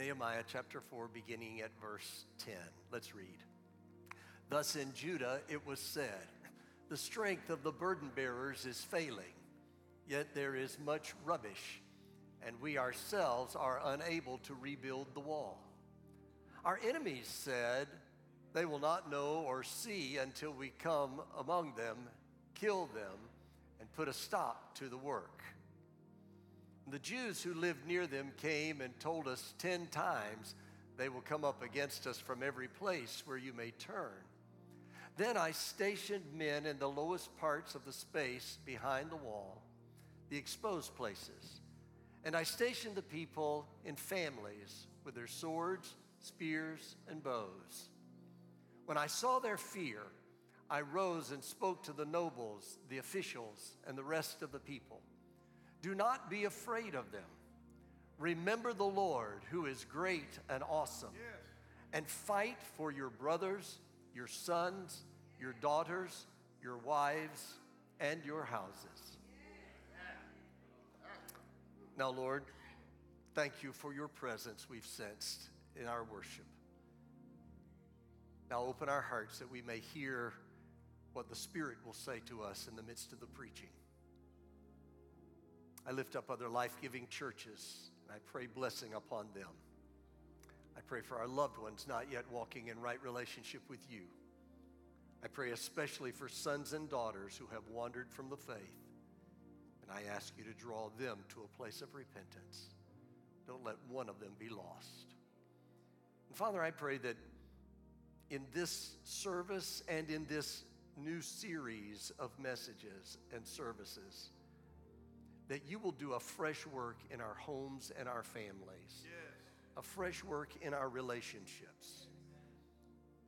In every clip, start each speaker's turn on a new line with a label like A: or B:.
A: Nehemiah chapter 4, beginning at verse 10. Let's read. Thus in Judah it was said, The strength of the burden bearers is failing, yet there is much rubbish, and we ourselves are unable to rebuild the wall. Our enemies said, They will not know or see until we come among them, kill them, and put a stop to the work. The Jews who lived near them came and told us ten times, They will come up against us from every place where you may turn. Then I stationed men in the lowest parts of the space behind the wall, the exposed places. And I stationed the people in families with their swords, spears, and bows. When I saw their fear, I rose and spoke to the nobles, the officials, and the rest of the people. Do not be afraid of them. Remember the Lord, who is great and awesome, yes. and fight for your brothers, your sons, your daughters, your wives, and your houses. Now, Lord, thank you for your presence we've sensed in our worship. Now, open our hearts that we may hear what the Spirit will say to us in the midst of the preaching. I lift up other life giving churches and I pray blessing upon them. I pray for our loved ones not yet walking in right relationship with you. I pray especially for sons and daughters who have wandered from the faith. And I ask you to draw them to a place of repentance. Don't let one of them be lost. And Father, I pray that in this service and in this new series of messages and services, that you will do a fresh work in our homes and our families, yes. a fresh work in our relationships,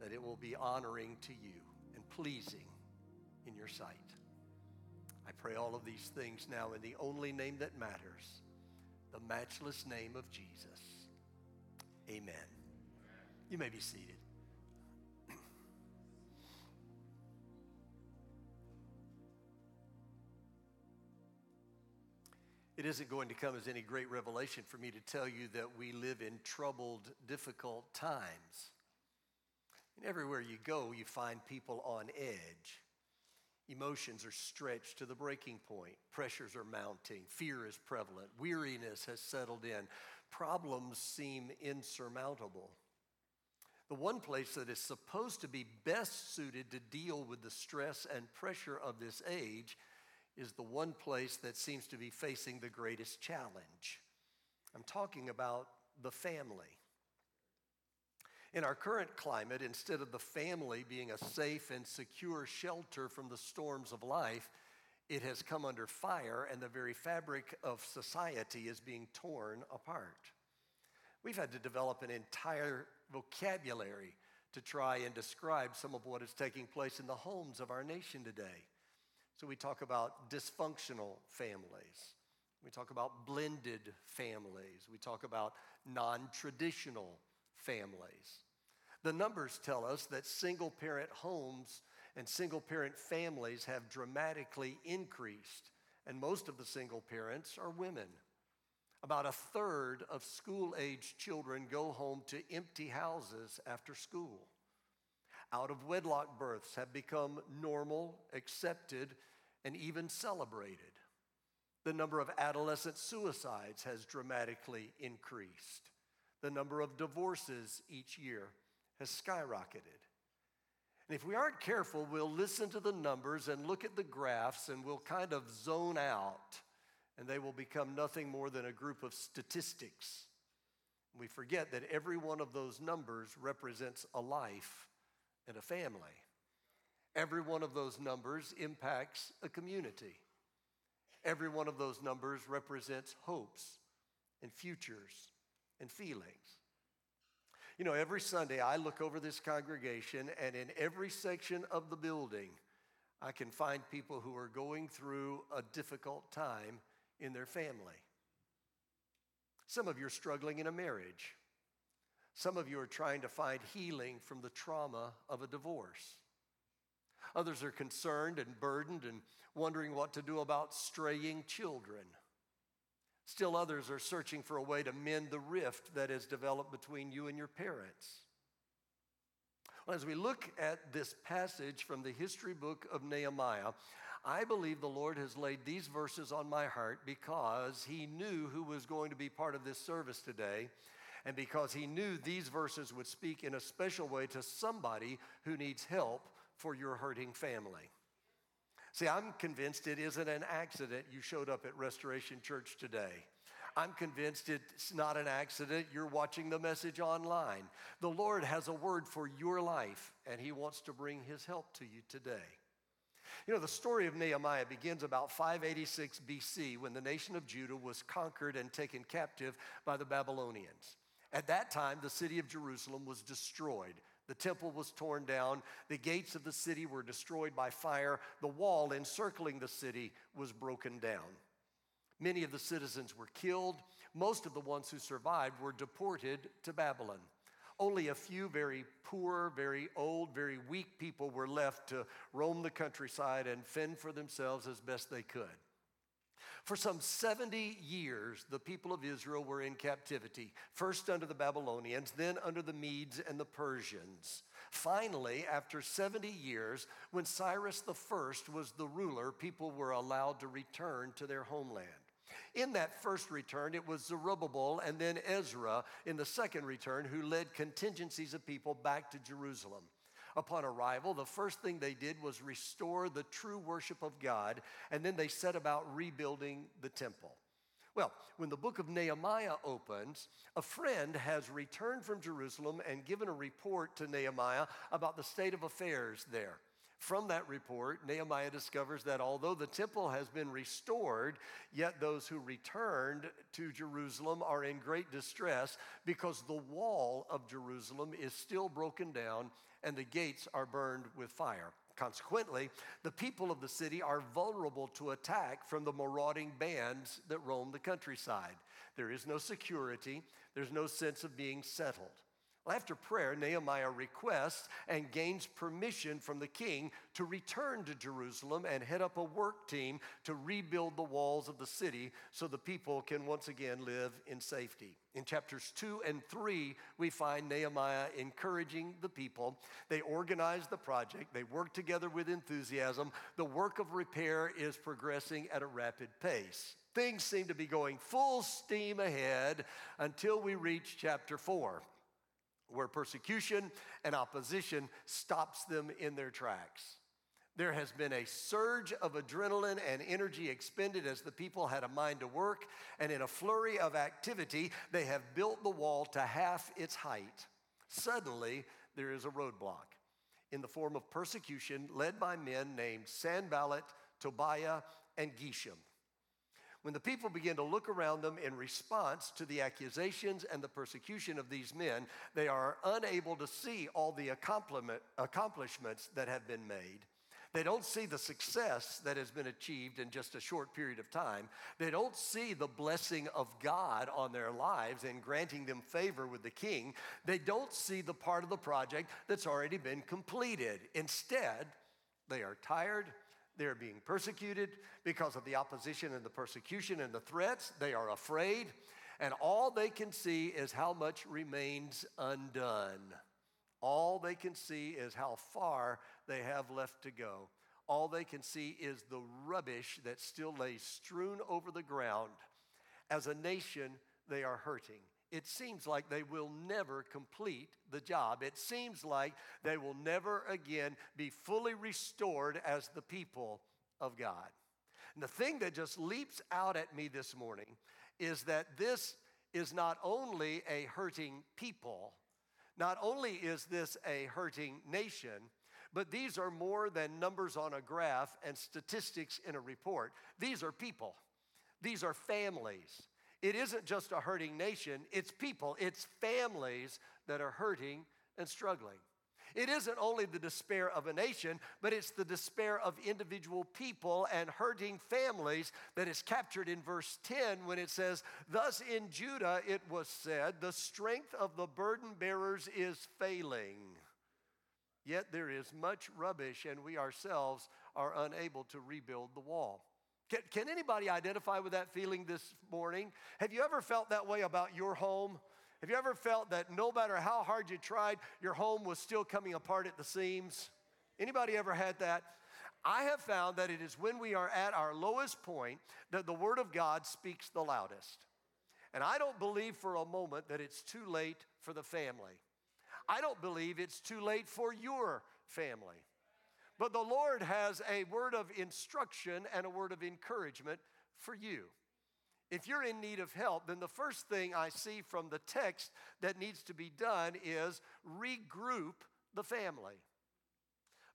A: that it will be honoring to you and pleasing in your sight. I pray all of these things now in the only name that matters, the matchless name of Jesus. Amen. You may be seated. It isn't going to come as any great revelation for me to tell you that we live in troubled, difficult times. And everywhere you go, you find people on edge. Emotions are stretched to the breaking point. Pressures are mounting. Fear is prevalent. Weariness has settled in. Problems seem insurmountable. The one place that is supposed to be best suited to deal with the stress and pressure of this age is the one place that seems to be facing the greatest challenge. I'm talking about the family. In our current climate, instead of the family being a safe and secure shelter from the storms of life, it has come under fire and the very fabric of society is being torn apart. We've had to develop an entire vocabulary to try and describe some of what is taking place in the homes of our nation today. So we talk about dysfunctional families. We talk about blended families. We talk about non traditional families. The numbers tell us that single parent homes and single parent families have dramatically increased, and most of the single parents are women. About a third of school age children go home to empty houses after school. Out of wedlock births have become normal, accepted, and even celebrated. The number of adolescent suicides has dramatically increased. The number of divorces each year has skyrocketed. And if we aren't careful, we'll listen to the numbers and look at the graphs and we'll kind of zone out, and they will become nothing more than a group of statistics. We forget that every one of those numbers represents a life and a family. Every one of those numbers impacts a community. Every one of those numbers represents hopes and futures and feelings. You know, every Sunday I look over this congregation, and in every section of the building, I can find people who are going through a difficult time in their family. Some of you are struggling in a marriage. Some of you are trying to find healing from the trauma of a divorce. Others are concerned and burdened and wondering what to do about straying children. Still, others are searching for a way to mend the rift that has developed between you and your parents. Well, as we look at this passage from the history book of Nehemiah, I believe the Lord has laid these verses on my heart because He knew who was going to be part of this service today, and because He knew these verses would speak in a special way to somebody who needs help for your hurting family. See, I'm convinced it isn't an accident you showed up at Restoration Church today. I'm convinced it's not an accident you're watching the message online. The Lord has a word for your life, and He wants to bring His help to you today. You know, the story of Nehemiah begins about 586 BC when the nation of Judah was conquered and taken captive by the Babylonians. At that time, the city of Jerusalem was destroyed. The temple was torn down. The gates of the city were destroyed by fire. The wall encircling the city was broken down. Many of the citizens were killed. Most of the ones who survived were deported to Babylon. Only a few very poor, very old, very weak people were left to roam the countryside and fend for themselves as best they could. For some 70 years, the people of Israel were in captivity, first under the Babylonians, then under the Medes and the Persians. Finally, after 70 years, when Cyrus I was the ruler, people were allowed to return to their homeland. In that first return, it was Zerubbabel and then Ezra in the second return who led contingencies of people back to Jerusalem. Upon arrival, the first thing they did was restore the true worship of God, and then they set about rebuilding the temple. Well, when the book of Nehemiah opens, a friend has returned from Jerusalem and given a report to Nehemiah about the state of affairs there. From that report, Nehemiah discovers that although the temple has been restored, yet those who returned to Jerusalem are in great distress because the wall of Jerusalem is still broken down and the gates are burned with fire. Consequently, the people of the city are vulnerable to attack from the marauding bands that roam the countryside. There is no security, there's no sense of being settled. Well, after prayer, Nehemiah requests and gains permission from the king to return to Jerusalem and head up a work team to rebuild the walls of the city so the people can once again live in safety. In chapters two and three, we find Nehemiah encouraging the people. They organize the project, they work together with enthusiasm. The work of repair is progressing at a rapid pace. Things seem to be going full steam ahead until we reach chapter four where persecution and opposition stops them in their tracks. There has been a surge of adrenaline and energy expended as the people had a mind to work, and in a flurry of activity, they have built the wall to half its height. Suddenly, there is a roadblock in the form of persecution led by men named Sanballat, Tobiah, and Geshem. When the people begin to look around them in response to the accusations and the persecution of these men, they are unable to see all the accomplishments that have been made. They don't see the success that has been achieved in just a short period of time. They don't see the blessing of God on their lives and granting them favor with the king. They don't see the part of the project that's already been completed. Instead, they are tired they're being persecuted because of the opposition and the persecution and the threats. They are afraid. And all they can see is how much remains undone. All they can see is how far they have left to go. All they can see is the rubbish that still lays strewn over the ground. As a nation, they are hurting it seems like they will never complete the job. It seems like they will never again be fully restored as the people of God. And the thing that just leaps out at me this morning is that this is not only a hurting people, not only is this a hurting nation, but these are more than numbers on a graph and statistics in a report. These are people, these are families. It isn't just a hurting nation, it's people, it's families that are hurting and struggling. It isn't only the despair of a nation, but it's the despair of individual people and hurting families that is captured in verse 10 when it says, Thus in Judah it was said, the strength of the burden bearers is failing. Yet there is much rubbish, and we ourselves are unable to rebuild the wall. Can, can anybody identify with that feeling this morning? Have you ever felt that way about your home? Have you ever felt that no matter how hard you tried, your home was still coming apart at the seams? Anybody ever had that? I have found that it is when we are at our lowest point that the Word of God speaks the loudest. And I don't believe for a moment that it's too late for the family. I don't believe it's too late for your family. But the Lord has a word of instruction and a word of encouragement for you. If you're in need of help, then the first thing I see from the text that needs to be done is regroup the family.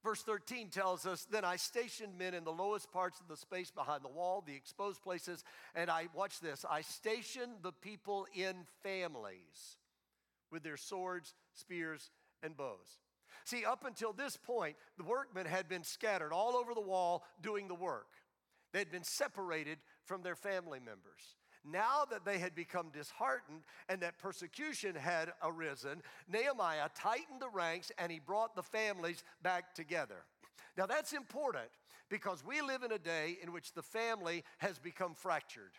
A: Verse 13 tells us Then I stationed men in the lowest parts of the space behind the wall, the exposed places, and I, watch this, I stationed the people in families with their swords, spears, and bows. See, up until this point, the workmen had been scattered all over the wall doing the work. They'd been separated from their family members. Now that they had become disheartened and that persecution had arisen, Nehemiah tightened the ranks and he brought the families back together. Now that's important because we live in a day in which the family has become fractured.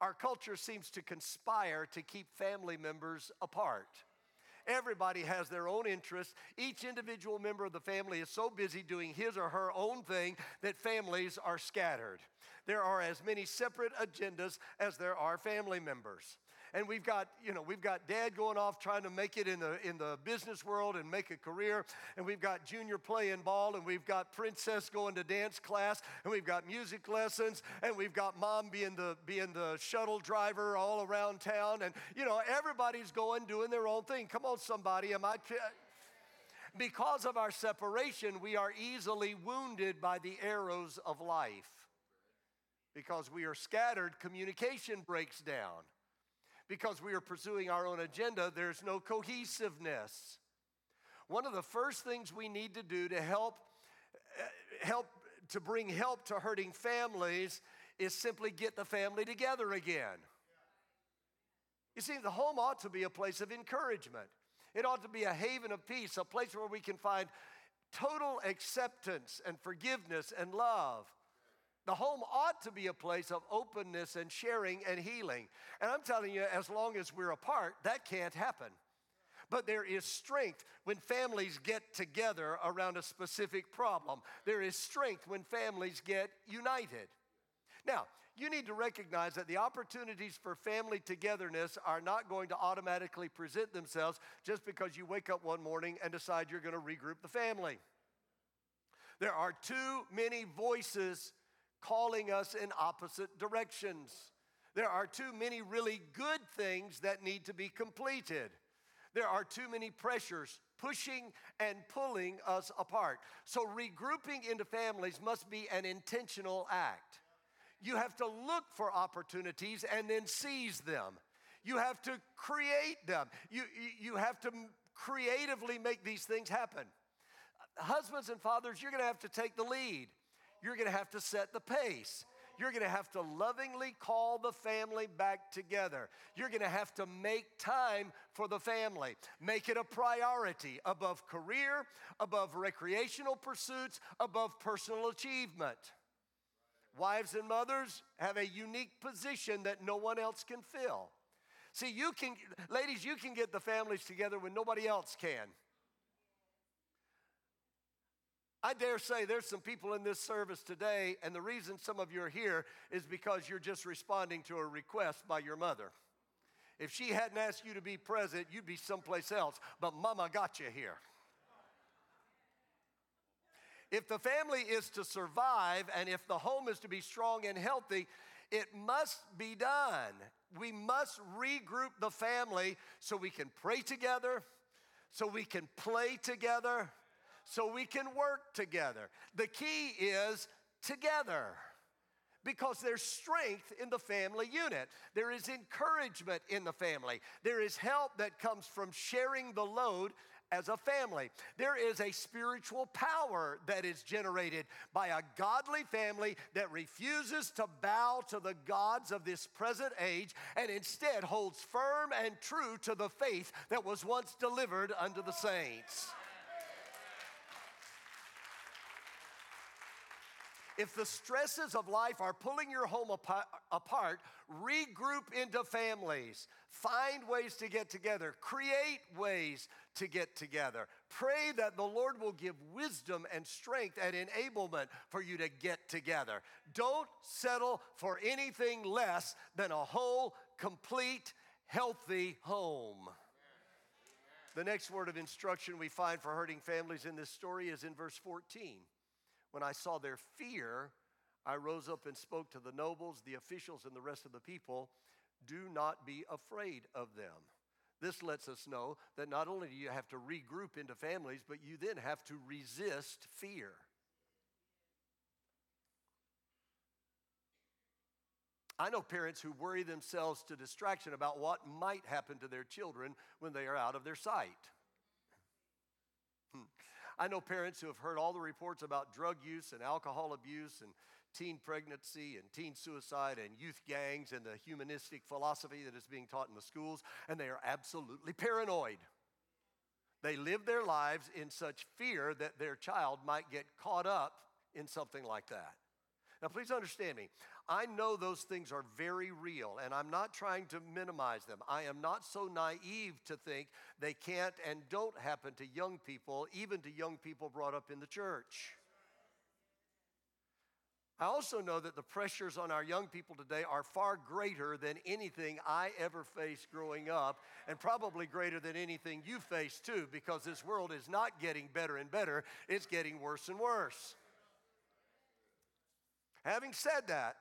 A: Our culture seems to conspire to keep family members apart. Everybody has their own interests. Each individual member of the family is so busy doing his or her own thing that families are scattered. There are as many separate agendas as there are family members and we've got you know we've got dad going off trying to make it in the in the business world and make a career and we've got junior playing ball and we've got princess going to dance class and we've got music lessons and we've got mom being the being the shuttle driver all around town and you know everybody's going doing their own thing. Come on somebody am i because of our separation we are easily wounded by the arrows of life because we are scattered communication breaks down because we are pursuing our own agenda, there's no cohesiveness. One of the first things we need to do to help uh, help to bring help to hurting families is simply get the family together again. You see, the home ought to be a place of encouragement. It ought to be a haven of peace, a place where we can find total acceptance and forgiveness and love. The home ought to be a place of openness and sharing and healing. And I'm telling you, as long as we're apart, that can't happen. But there is strength when families get together around a specific problem. There is strength when families get united. Now, you need to recognize that the opportunities for family togetherness are not going to automatically present themselves just because you wake up one morning and decide you're going to regroup the family. There are too many voices calling us in opposite directions. There are too many really good things that need to be completed. There are too many pressures pushing and pulling us apart. So, regrouping into families must be an intentional act. You have to look for opportunities and then seize them. You have to create them. You, you have to creatively make these things happen. Husbands and fathers, you're to have to take the lead you're going to have to set the pace. You're going to have to lovingly call the family back together. You're going to have to make time for the family. Make it a priority above career, above recreational pursuits, above personal achievement. Wives and mothers have a unique position that no one else can fill. See, you can, ladies, you can get the families together when nobody else can. I dare say there's some people in this service today, and the reason some of you are here is because you're just responding to a request by your mother. If she hadn't asked you to be present, you'd be someplace else, but mama got you here. If the family is to survive and if the home is to be strong and healthy, it must be done. We must regroup the family so we can pray together, so we can play together, so we can work together. The key is together because there's strength in the family unit. There is encouragement in the family. There is help that comes from sharing the load as a family. There is a spiritual power that is generated by a godly family that refuses to bow to the gods of this present age and instead holds firm and true to the faith that was once delivered unto the saints. If the stresses of life are pulling your home apart, regroup into families. Find ways to get together. Create ways to get together. Pray that the Lord will give wisdom and strength and enablement for you to get together. Don't settle for anything less than a whole, complete, healthy home. The next word of instruction we find for hurting families in this story is in verse 14. When I saw their fear, I rose up and spoke to the nobles, the officials, and the rest of the people. Do not be afraid of them. This lets us know that not only do you have to regroup into families, but you then have to resist fear. I know parents who worry themselves to distraction about what might happen to their children when they are out of their sight. I know parents who have heard all the reports about drug use and alcohol abuse and teen pregnancy and teen suicide and youth gangs and the humanistic philosophy that is being taught in the schools, and they are absolutely paranoid. They live their lives in such fear that their child might get caught up in something like that. Now, please understand me. I know those things are very real, and I'm not trying to minimize them. I am not so naive to think they can't and don't happen to young people, even to young people brought up in the church. I also know that the pressures on our young people today are far greater than anything I ever faced growing up, and probably greater than anything you faced too, because this world is not getting better and better, it's getting worse and worse. Having said that,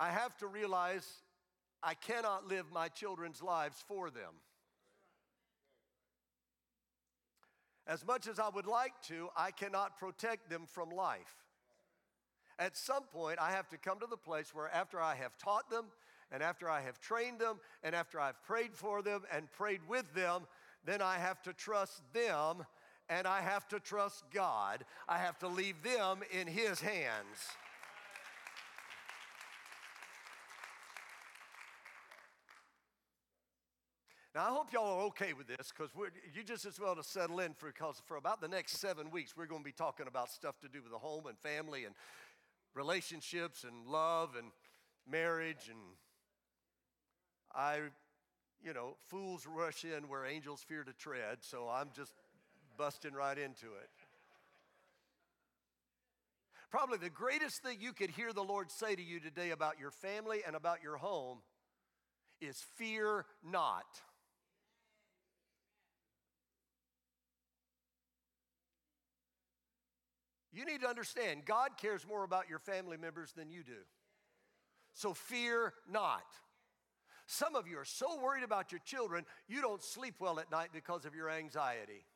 A: I have to realize I cannot live my children's lives for them. As much as I would like to, I cannot protect them from life. At some point, I have to come to the place where after I have taught them, and after I have trained them, and after I've prayed for them and prayed with them, then I have to trust them and I have to trust God. I have to leave them in His hands. Now, I hope y'all are okay with this because you just as well to settle in for, because for about the next seven weeks, we're going to be talking about stuff to do with the home and family and relationships and love and marriage. And I, you know, fools rush in where angels fear to tread, so I'm just busting right into it. Probably the greatest thing you could hear the Lord say to you today about your family and about your home is fear not. You need to understand, God cares more about your family members than you do. So fear not. Some of you are so worried about your children, you don't sleep well at night because of your anxiety.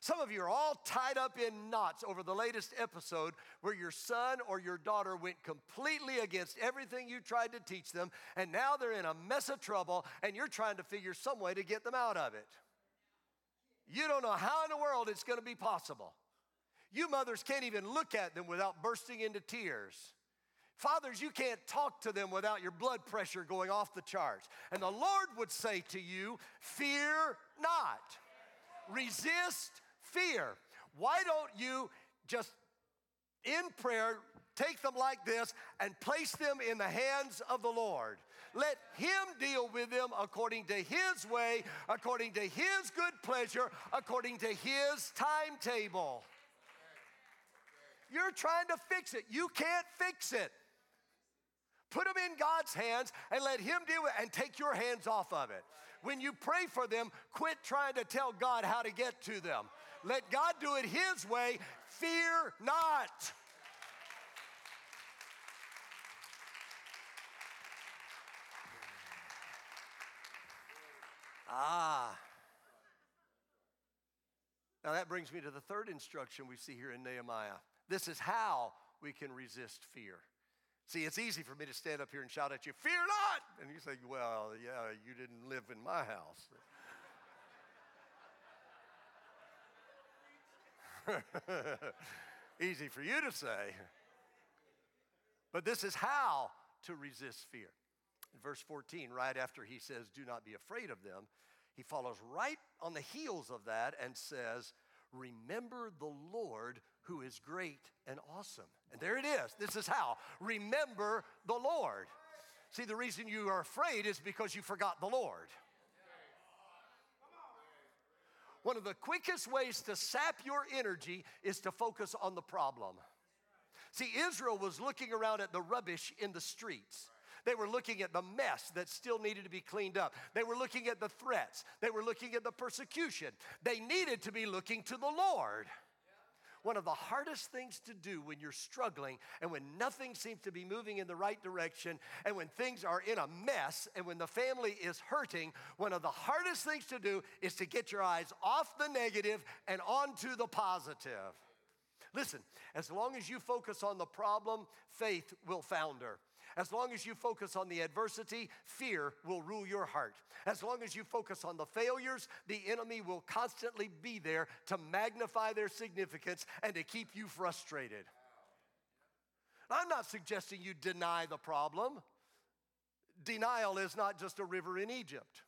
A: Some of you are all tied up in knots over the latest episode where your son or your daughter went completely against everything you tried to teach them, and now they're in a mess of trouble, and you're trying to figure some way to get them out of it. You don't know how in the world it's going to be possible. You mothers can't even look at them without bursting into tears. Fathers, you can't talk to them without your blood pressure going off the charts. And the Lord would say to you, Fear not. Resist fear. Why don't you just in prayer take them like this and place them in the hands of the Lord? Let Him deal with them according to His way, according to His good pleasure, according to His timetable. You're trying to fix it. You can't fix it. Put them in God's hands and let Him do it and take your hands off of it. When you pray for them, quit trying to tell God how to get to them. Let God do it His way. Fear not. Ah. Now that brings me to the third instruction we see here in Nehemiah. This is how we can resist fear. See, it's easy for me to stand up here and shout at you, Fear not! And you say, Well, yeah, you didn't live in my house. easy for you to say. But this is how to resist fear. In verse 14, right after he says, Do not be afraid of them, he follows right on the heels of that and says, Remember the Lord who is great and awesome. And there it is. This is how. Remember the Lord. See, the reason you are afraid is because you forgot the Lord. One of the quickest ways to sap your energy is to focus on the problem. See, Israel was looking around at the rubbish in the streets. They were looking at the mess that still needed to be cleaned up. They were looking at the threats. They were looking at the persecution. They needed to be looking to the Lord. One of the hardest things to do when you're struggling and when nothing seems to be moving in the right direction and when things are in a mess and when the family is hurting, one of the hardest things to do is to get your eyes off the negative and onto the positive. Listen, as long as you focus on the problem, faith will founder. As long as you focus on the adversity, fear will rule your heart. As long as you focus on the failures, the enemy will constantly be there to magnify their significance and to keep you frustrated. I'm not suggesting you deny the problem. Denial is not just a river in Egypt.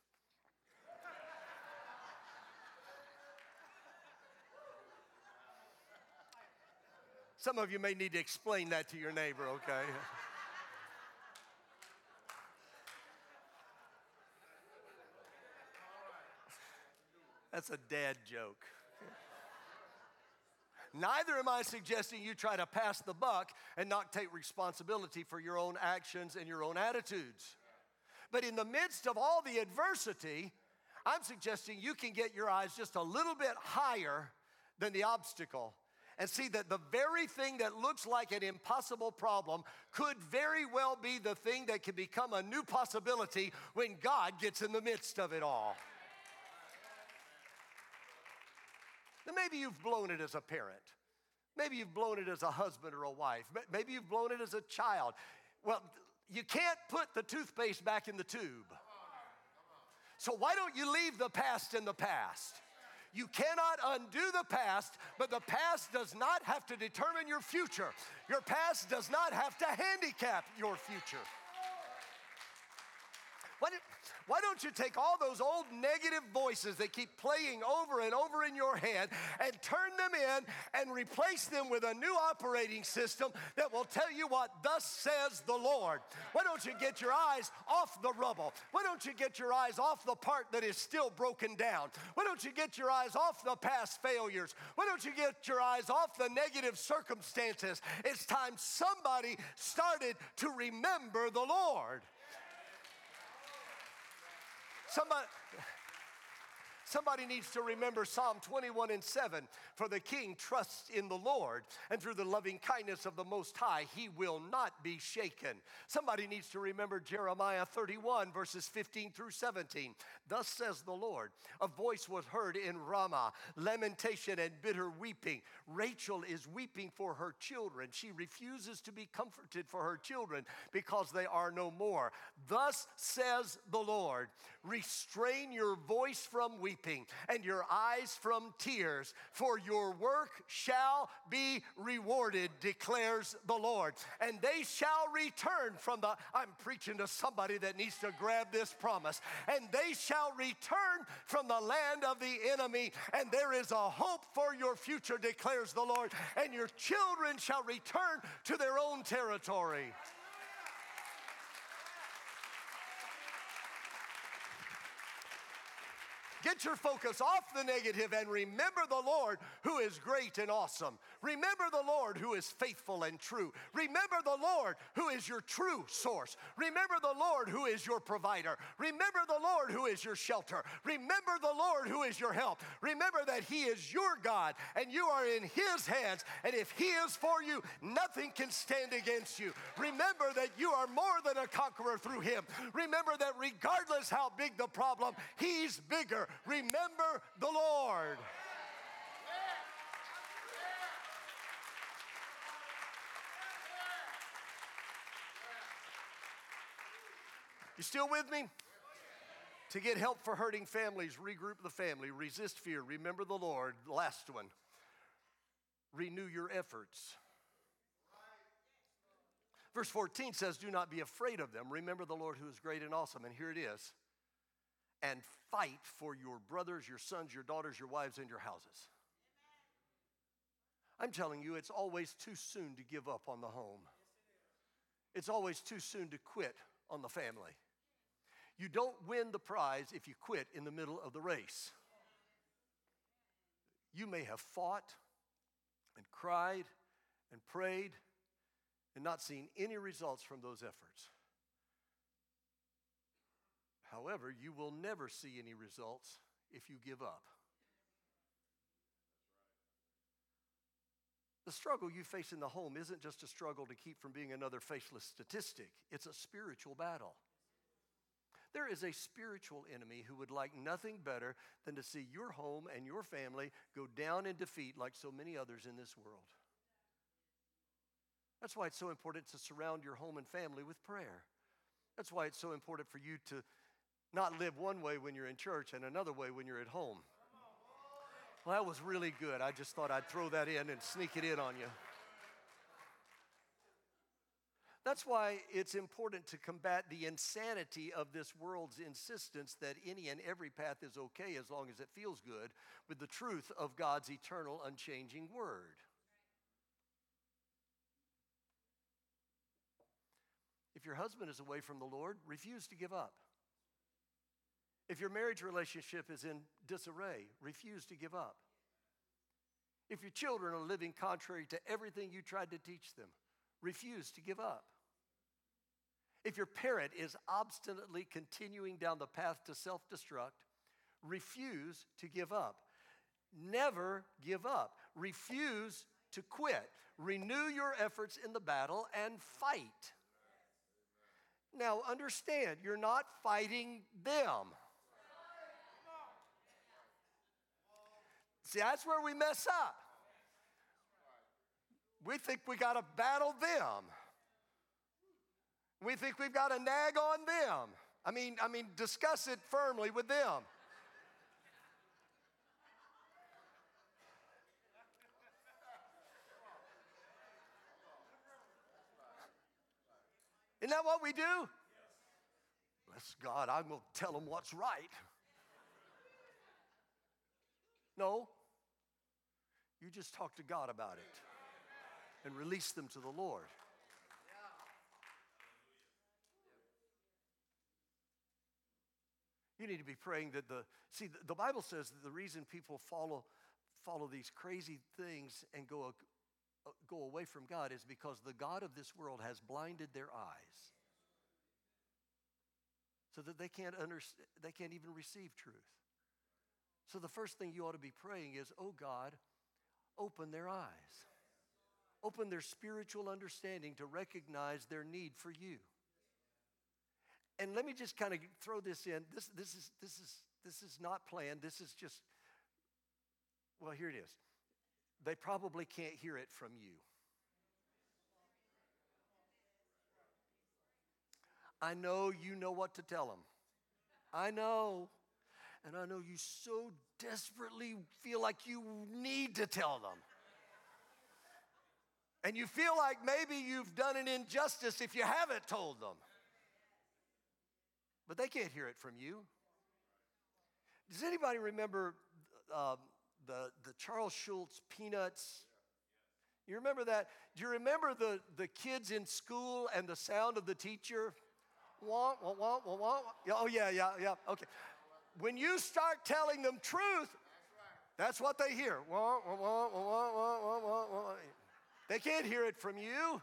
A: Some of you may need to explain that to your neighbor, okay? That's a dad joke. Neither am I suggesting you try to pass the buck and not take responsibility for your own actions and your own attitudes. But in the midst of all the adversity, I'm suggesting you can get your eyes just a little bit higher than the obstacle and see that the very thing that looks like an impossible problem could very well be the thing that can become a new possibility when God gets in the midst of it all. Now, maybe you've blown it as a parent. Maybe you've blown it as a husband or a wife. Maybe you've blown it as a child. Well, you can't put the toothpaste back in the tube. So, why don't you leave the past in the past? You cannot undo the past, but the past does not have to determine your future. Your past does not have to handicap your future. Why, did, why don't you take all those old negative voices that keep playing over and over in your head and turn them in and replace them with a new operating system that will tell you what thus says the Lord? Why don't you get your eyes off the rubble? Why don't you get your eyes off the part that is still broken down? Why don't you get your eyes off the past failures? Why don't you get your eyes off the negative circumstances? It's time somebody started to remember the Lord. Somebody, Somebody needs to remember Psalm 21 and 7 For the king trusts in the Lord, and through the loving kindness of the Most High, he will not be shaken. Somebody needs to remember Jeremiah 31, verses 15 through 17. Thus says the Lord A voice was heard in Ramah, lamentation and bitter weeping. Rachel is weeping for her children. She refuses to be comforted for her children because they are no more. Thus says the Lord Restrain your voice from weeping and your eyes from tears, for your work shall be rewarded, declares the Lord. And they shall return from the, I'm preaching to somebody that needs to grab this promise, and they shall return from the land of the enemy, and there is a hope for your future, declares the Lord, and your children shall return to their own territory. Get your focus off the negative and remember the Lord who is great and awesome. Remember the Lord who is faithful and true. Remember the Lord who is your true source. Remember the Lord who is your provider. Remember the Lord who is your shelter. Remember the Lord who is your help. Remember that He is your God and you are in His hands. And if He is for you, nothing can stand against you. Remember that you are more than a conqueror through Him. Remember that regardless how big the problem, He's bigger. Remember the Lord. You still with me? To get help for hurting families, regroup the family, resist fear, remember the Lord. Last one, renew your efforts. Verse 14 says, Do not be afraid of them. Remember the Lord who is great and awesome. And here it is. And fight for your brothers, your sons, your daughters, your wives, and your houses. I'm telling you, it's always too soon to give up on the home. It's always too soon to quit on the family. You don't win the prize if you quit in the middle of the race. You may have fought and cried and prayed and not seen any results from those efforts. However, you will never see any results if you give up. The struggle you face in the home isn't just a struggle to keep from being another faceless statistic, it's a spiritual battle. There is a spiritual enemy who would like nothing better than to see your home and your family go down in defeat like so many others in this world. That's why it's so important to surround your home and family with prayer. That's why it's so important for you to not live one way when you're in church and another way when you're at home. Well, that was really good. I just thought I'd throw that in and sneak it in on you. That's why it's important to combat the insanity of this world's insistence that any and every path is okay as long as it feels good with the truth of God's eternal, unchanging word. If your husband is away from the Lord, refuse to give up. If your marriage relationship is in disarray, refuse to give up. If your children are living contrary to everything you tried to teach them, refuse to give up. If your parent is obstinately continuing down the path to self destruct, refuse to give up. Never give up. Refuse to quit. Renew your efforts in the battle and fight. Now, understand, you're not fighting them. See, that's where we mess up. We think we got to battle them. We think we've got to nag on them. I mean, I mean, discuss it firmly with them. Isn't that what we do? Bless God, I'm going to tell them what's right. No. You just talk to God about it and release them to the Lord. You need to be praying that the, see, the Bible says that the reason people follow, follow these crazy things and go, uh, go away from God is because the God of this world has blinded their eyes so that they can't, understand, they can't even receive truth. So the first thing you ought to be praying is, oh God, open their eyes. Open their spiritual understanding to recognize their need for you. And let me just kind of throw this in. This, this, is, this, is, this is not planned. This is just, well, here it is. They probably can't hear it from you. I know you know what to tell them. I know. And I know you so desperately feel like you need to tell them. And you feel like maybe you've done an injustice if you haven't told them. But they can't hear it from you. Does anybody remember uh, the, the Charles Schulz Peanuts? You remember that? Do you remember the, the kids in school and the sound of the teacher? Oh, yeah, yeah, yeah. Okay. When you start telling them truth, that's what they hear. They can't hear it from you.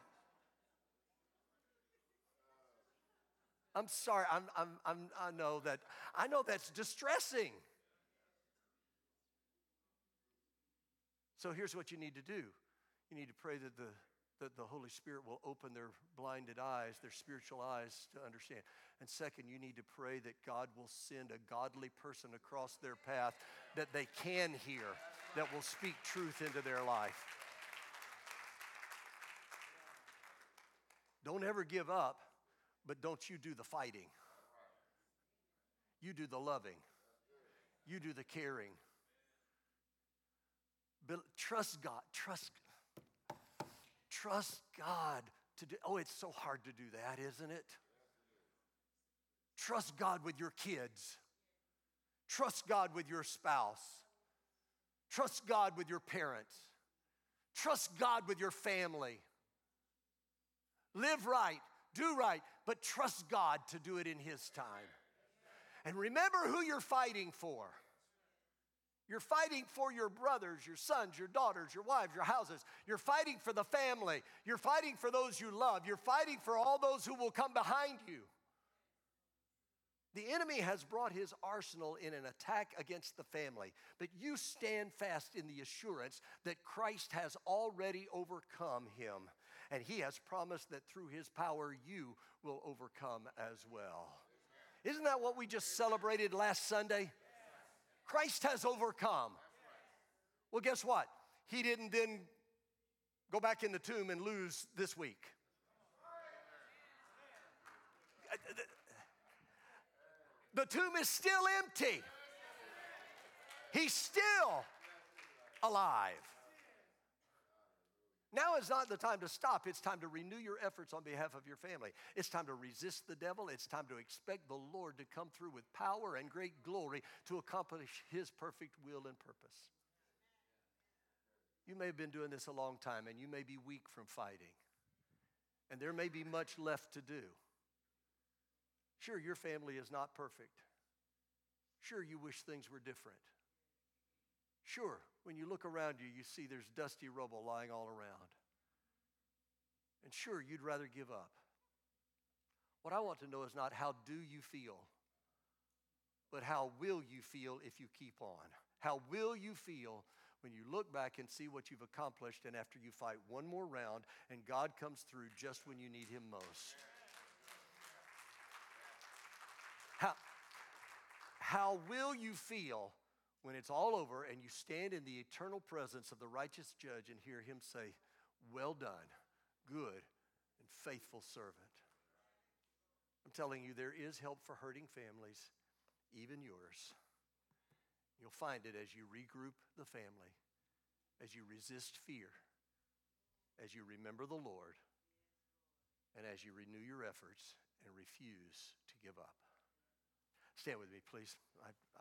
A: I'm sorry. I'm, I'm, I'm, I know that. I know that's distressing. So here's what you need to do. You need to pray that the that the Holy Spirit will open their blinded eyes, their spiritual eyes to understand. And second, you need to pray that God will send a godly person across their path that they can hear, that will speak truth into their life. Don't ever give up, but don't you do the fighting. You do the loving. You do the caring. But trust God. Trust Trust God to do. Oh, it's so hard to do that, isn't it? Trust God with your kids. Trust God with your spouse. Trust God with your parents. Trust God with your family. Live right, do right, but trust God to do it in His time. And remember who you're fighting for. You're fighting for your brothers, your sons, your daughters, your wives, your houses. You're fighting for the family. You're fighting for those you love. You're fighting for all those who will come behind you. The enemy has brought his arsenal in an attack against the family, but you stand fast in the assurance that Christ has already overcome him, and he has promised that through his power you will overcome as well. Isn't that what we just celebrated last Sunday? Christ has overcome. Well, guess what? He didn't then go back in the tomb and lose this week. The tomb is still empty. He's still alive. Now is not the time to stop. It's time to renew your efforts on behalf of your family. It's time to resist the devil. It's time to expect the Lord to come through with power and great glory to accomplish his perfect will and purpose. You may have been doing this a long time and you may be weak from fighting, and there may be much left to do. Sure, your family is not perfect. Sure, you wish things were different. Sure, when you look around you, you see there's dusty rubble lying all around. And sure, you'd rather give up. What I want to know is not how do you feel, but how will you feel if you keep on? How will you feel when you look back and see what you've accomplished and after you fight one more round and God comes through just when you need Him most? How, how will you feel when it's all over and you stand in the eternal presence of the righteous judge and hear him say, Well done, good and faithful servant? I'm telling you, there is help for hurting families, even yours. You'll find it as you regroup the family, as you resist fear, as you remember the Lord, and as you renew your efforts and refuse to give up. Stand with me, please. I,